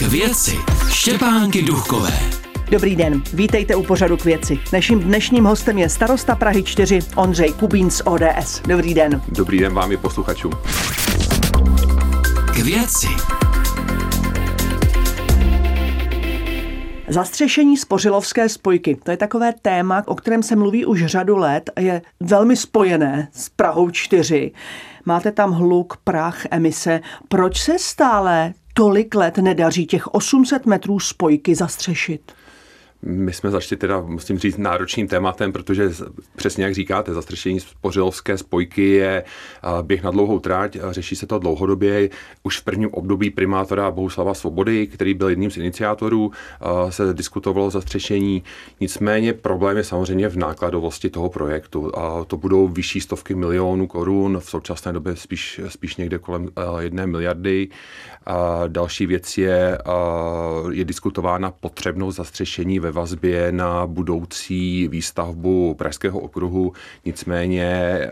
K věci Štěpánky Duchové. Dobrý den, vítejte u pořadu k věci. Naším dnešním hostem je starosta Prahy 4 Ondřej Kubín z ODS. Dobrý den. Dobrý den vám i posluchačům. K věci Zastřešení spořilovské spojky. To je takové téma, o kterém se mluví už řadu let a je velmi spojené s Prahou 4. Máte tam hluk, prach, emise. Proč se stále tolik let nedaří těch 800 metrů spojky zastřešit? My jsme začali teda, musím říct, náročným tématem, protože přesně jak říkáte, zastřešení spořilovské spojky je běh na dlouhou tráť, řeší se to dlouhodobě. Už v prvním období primátora Bohuslava Svobody, který byl jedním z iniciátorů, se diskutovalo o zastřešení. Nicméně problém je samozřejmě v nákladovosti toho projektu. A to budou vyšší stovky milionů korun, v současné době spíš, spíš někde kolem jedné miliardy. A další věc je, je diskutována potřebnost zastřešení ve vazbě na budoucí výstavbu Pražského okruhu. Nicméně, eh,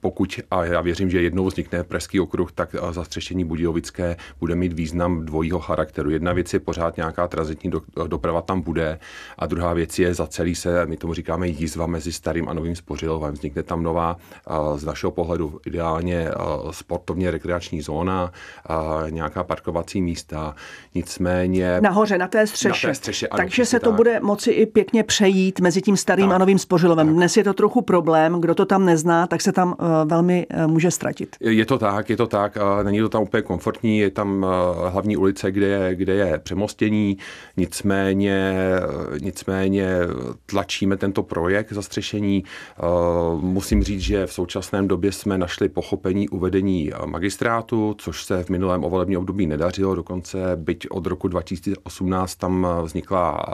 pokud, a já věřím, že jednou vznikne Pražský okruh, tak eh, zastřešení Budějovické bude mít význam dvojího charakteru. Jedna věc je pořád nějaká tranzitní doprava tam bude a druhá věc je za celý se, my tomu říkáme jízva mezi starým a novým spořilovem. Vznikne tam nová eh, z našeho pohledu ideálně sportovně rekreační zóna, nějaká parkovací místa. Nicméně... Nahoře, na té střeše. Na té střeše ano, Takže se to tak. bude bude moci i pěkně přejít mezi tím starým tak, a novým spořilovem. Tak. Dnes je to trochu problém, kdo to tam nezná, tak se tam uh, velmi uh, může ztratit. Je to tak, je to tak. Uh, není to tam úplně komfortní, je tam hlavní ulice, kde je, kde je přemostění, nicméně, nicméně tlačíme tento projekt zastřešení. Musím říct, že v současném době jsme našli pochopení uvedení magistrátu, což se v minulém volebním období nedařilo, dokonce byť od roku 2018 tam vznikla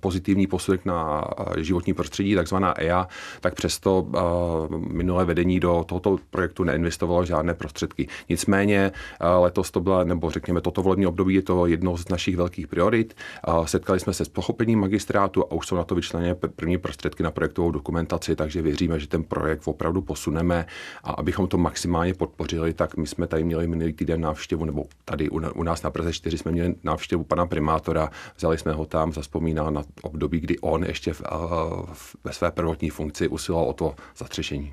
pozitivní posudek na eh, životní prostředí, takzvaná EIA, tak přesto eh, minulé vedení do tohoto projektu neinvestovalo žádné prostředky. Nicméně eh, letos to byla, nebo řekněme, toto volební období je to jedno z našich velkých priorit. Setkali jsme se s pochopením magistrátu a už jsou na to vyčleněné první prostředky na projektovou dokumentaci, takže věříme, že ten projekt opravdu posuneme a abychom to maximálně podpořili, tak my jsme tady měli minulý týden návštěvu, nebo tady u nás na Praze 4 jsme měli návštěvu pana primátora, vzali jsme ho tam, zaspomínal na období, kdy on ještě v, v, ve své prvotní funkci usiloval o to zatřešení.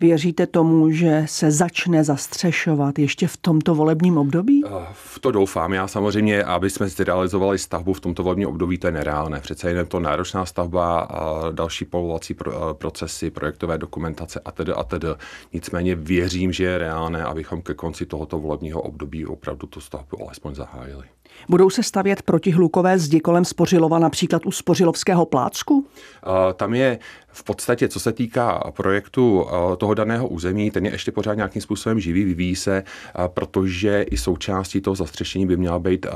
Věříte tomu, že se začne zastřešovat ještě v tomto volebním období? V to doufám. Já samozřejmě, aby jsme zrealizovali stavbu v tomto volebním období, to je nereálné. Přece jen to náročná stavba, a další povolovací procesy, projektové dokumentace a tedy a tedy. Nicméně věřím, že je reálné, abychom ke konci tohoto volebního období opravdu tu stavbu alespoň zahájili. Budou se stavět protihlukové zdi kolem Spořilova, například u Spořilovského plácku? Tam je v podstatě, co se týká projektu toho daného území, ten je ještě pořád nějakým způsobem živý, vyvíjí se, protože i součástí toho zastřešení by měla být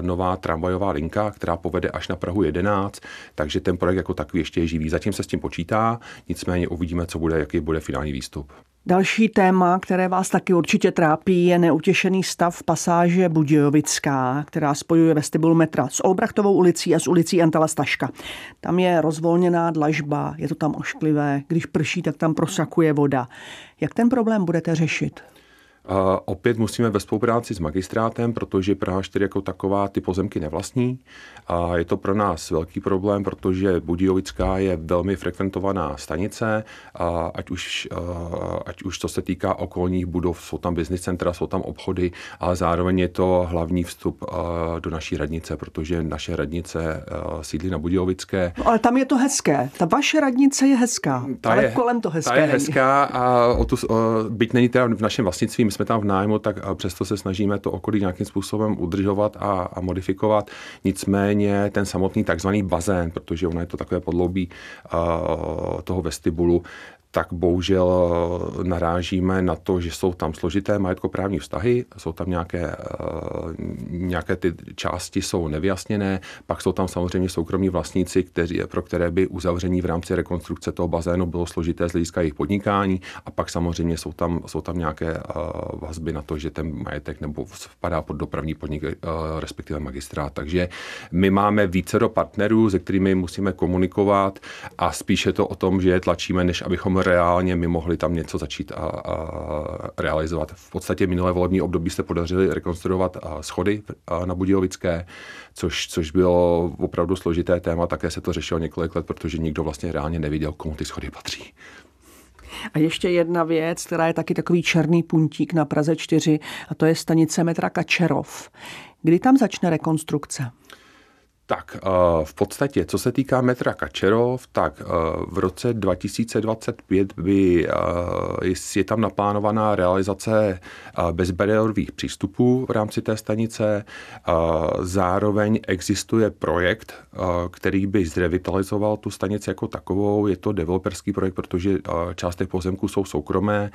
nová tramvajová linka, která povede až na Prahu 11, takže ten projekt jako takový ještě je živý. Zatím se s tím počítá, nicméně uvidíme, co bude, jaký bude finální výstup. Další téma, které vás taky určitě trápí, je neutěšený stav pasáže Budějovická, která spojuje vestibul metra s Olbrachtovou ulicí a s ulicí Antala Staška. Tam je rozvolněná dlažba, je to tam ošklivé, když prší, tak tam prosakuje voda. Jak ten problém budete řešit? A opět musíme ve spolupráci s magistrátem, protože Praha 4 jako taková ty pozemky nevlastní a je to pro nás velký problém, protože Budějovická je velmi frekventovaná stanice, a ať, už, ať už co se týká okolních budov, jsou tam business centra, jsou tam obchody, ale zároveň je to hlavní vstup do naší radnice, protože naše radnice sídlí na Budějovické. No, ale tam je to hezké. Ta vaše radnice je hezká, ta ale je, kolem to hezké Ta je není. hezká a o tu, byť není teda v našem vlastnictví, jsme tam v nájmu, tak přesto se snažíme to okolí nějakým způsobem udržovat a, a modifikovat. Nicméně ten samotný takzvaný bazén, protože ono je to takové podloubí uh, toho vestibulu, tak bohužel eh, narážíme na to, že jsou tam složité majetkoprávní vztahy, jsou tam nějaké, eh, nějaké ty části jsou nevyjasněné, pak jsou tam samozřejmě soukromí vlastníci, kteří, pro které by uzavření v rámci rekonstrukce toho bazénu bylo složité z hlediska jejich podnikání a pak samozřejmě jsou tam, jsou tam nějaké eh, vazby na to, že ten majetek nebo vpadá pod dopravní podnik, respektive magistrát. Takže my máme více do partnerů, se kterými musíme komunikovat a spíše to o tom, že je tlačíme, než abychom reálně my mohli tam něco začít a, a realizovat. V podstatě minulé volební období se podařili rekonstruovat schody na Budějovické, což, což bylo opravdu složité téma, také se to řešilo několik let, protože nikdo vlastně reálně neviděl, komu ty schody patří. A ještě jedna věc, která je taky takový černý puntík na Praze 4, a to je stanice metra Kačerov. Kdy tam začne rekonstrukce? Tak eh, v podstatě, co se týká metra Kačerov, tak eh, v roce 2025 by, eh, je tam naplánovaná realizace bezbariérových přístupů v rámci té stanice. Zároveň existuje projekt, který by zrevitalizoval tu stanici jako takovou. Je to developerský projekt, protože část těch pozemků jsou soukromé,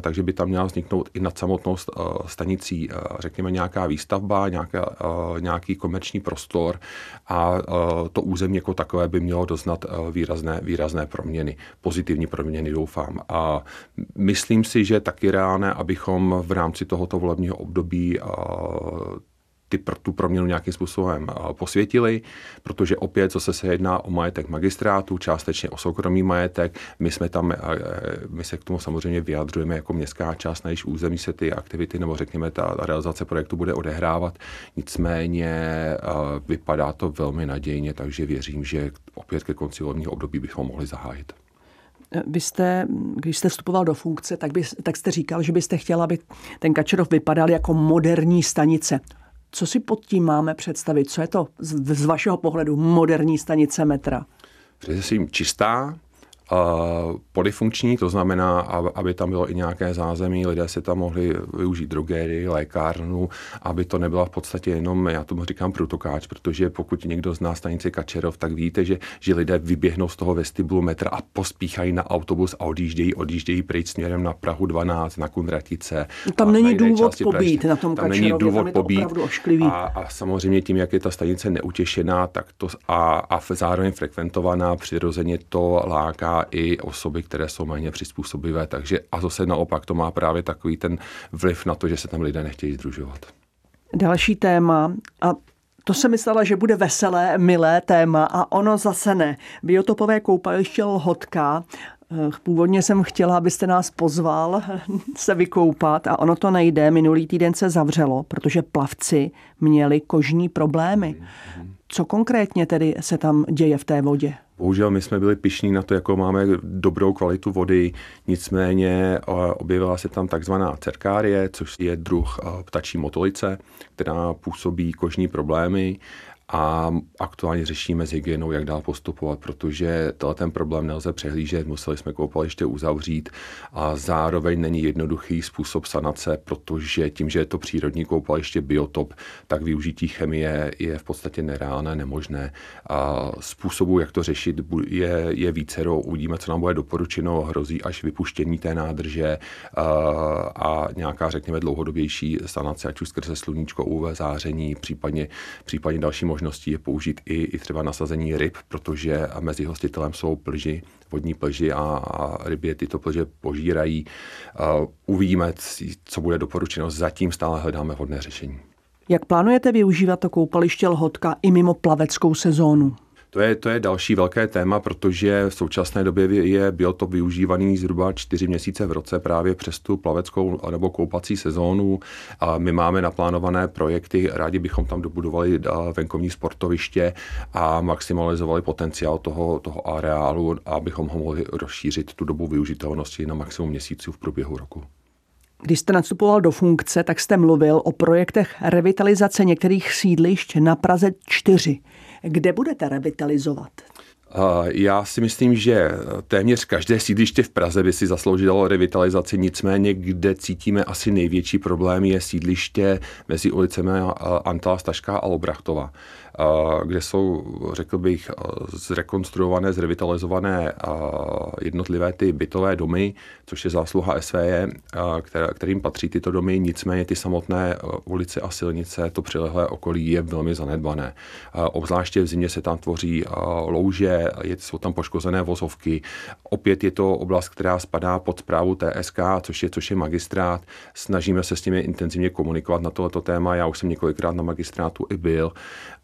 takže by tam měla vzniknout i nad samotnou stanicí, řekněme, nějaká výstavba, nějaká, nějaký komerční prostor, a e, to území jako takové by mělo doznat e, výrazné, výrazné proměny, pozitivní proměny doufám. A myslím si, že taky reálné, abychom v rámci tohoto volebního období ty, tu proměnu nějakým způsobem posvětili, protože opět, co se jedná o majetek magistrátu, částečně o soukromý majetek, my jsme tam, my se k tomu samozřejmě vyjadřujeme jako městská část, na jejíž území se ty aktivity, nebo řekněme ta realizace projektu bude odehrávat, nicméně vypadá to velmi nadějně, takže věřím, že opět ke konci volebního období bychom mohli zahájit. Vy jste, když jste vstupoval do funkce, tak, by, tak jste říkal, že byste chtěl, aby ten Kačerov vypadal jako moderní stanice. Co si pod tím máme představit? Co je to z, z vašeho pohledu moderní stanice metra? Především čistá, polifunkční, to znamená, aby tam bylo i nějaké zázemí, lidé si tam mohli využít drogery, lékárnu, aby to nebyla v podstatě jenom, já tomu říkám protokáč, protože pokud někdo zná stanici Kačerov, tak víte, že, že lidé vyběhnou z toho vestibulu metra a pospíchají na autobus a odjíždějí, odjíždějí pryč směrem na Prahu 12, na Kunratice. Tam není důvod pobít na tom tam Kačerově, není důvod tam je to pobít. A, a, samozřejmě tím, jak je ta stanice neutěšená, tak to a, a zároveň frekventovaná, přirozeně to láká i osoby, které jsou méně přizpůsobivé. Takže a zase naopak to má právě takový ten vliv na to, že se tam lidé nechtějí združovat. Další téma a to jsem myslela, že bude veselé, milé téma a ono zase ne. Biotopové koupaliště Lhotka. Původně jsem chtěla, abyste nás pozval se vykoupat a ono to nejde. Minulý týden se zavřelo, protože plavci měli kožní problémy. Co konkrétně tedy se tam děje v té vodě? Bohužel my jsme byli pišní na to, jako máme dobrou kvalitu vody, nicméně objevila se tam takzvaná cerkárie, což je druh ptačí motolice, která působí kožní problémy a aktuálně řešíme s hygienou, jak dál postupovat, protože tohle ten problém nelze přehlížet, museli jsme koupaliště uzavřít a zároveň není jednoduchý způsob sanace, protože tím, že je to přírodní koupaliště biotop, tak využití chemie je v podstatě nereálné, nemožné. A způsobů, jak to řešit, je, je vícero. Uvidíme, co nám bude doporučeno, hrozí až vypuštění té nádrže a, a nějaká, řekněme, dlouhodobější sanace, ať už skrze sluníčko, UV záření, případně, případně další možnosti možností je použít i, i třeba nasazení ryb, protože mezi hostitelem jsou plži, vodní plži a, a ryby tyto plže požírají. Uh, uvidíme, co bude doporučeno. Zatím stále hledáme vhodné řešení. Jak plánujete využívat to koupaliště Lhotka i mimo plaveckou sezónu? To je, to je další velké téma, protože v současné době je biotop využívaný zhruba čtyři měsíce v roce právě přes tu plaveckou nebo koupací sezónu. A my máme naplánované projekty, rádi bychom tam dobudovali venkovní sportoviště a maximalizovali potenciál toho, toho areálu, abychom ho mohli rozšířit tu dobu využitelnosti na maximum měsíců v průběhu roku. Když jste nastupoval do funkce, tak jste mluvil o projektech revitalizace některých sídlišť na Praze 4. Kde budete revitalizovat? Já si myslím, že téměř každé sídliště v Praze by si zasloužilo revitalizaci, nicméně kde cítíme asi největší problém je sídliště mezi ulicemi Antala Staška a Lobrachtova kde jsou, řekl bych, zrekonstruované, zrevitalizované jednotlivé ty bytové domy, což je zásluha SVE, kterým patří tyto domy, nicméně ty samotné ulice a silnice, to přilehlé okolí je velmi zanedbané. Obzvláště v zimě se tam tvoří louže, jsou tam poškozené vozovky. Opět je to oblast, která spadá pod zprávu TSK, což je, což je magistrát. Snažíme se s nimi intenzivně komunikovat na tohleto téma. Já už jsem několikrát na magistrátu i byl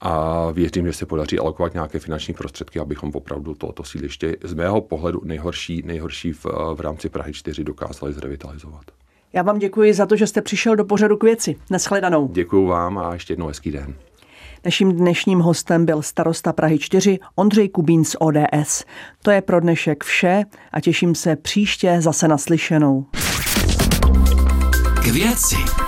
a a věřím, že se podaří alokovat nějaké finanční prostředky, abychom opravdu tohoto sídliště z mého pohledu nejhorší, nejhorší v, v rámci Prahy 4 dokázali zrevitalizovat. Já vám děkuji za to, že jste přišel do pořadu k věci. Neschledanou. Děkuji vám a ještě jednou hezký den. Naším dnešním hostem byl starosta Prahy 4 Ondřej Kubín z ODS. To je pro dnešek vše a těším se příště zase naslyšenou. K věci.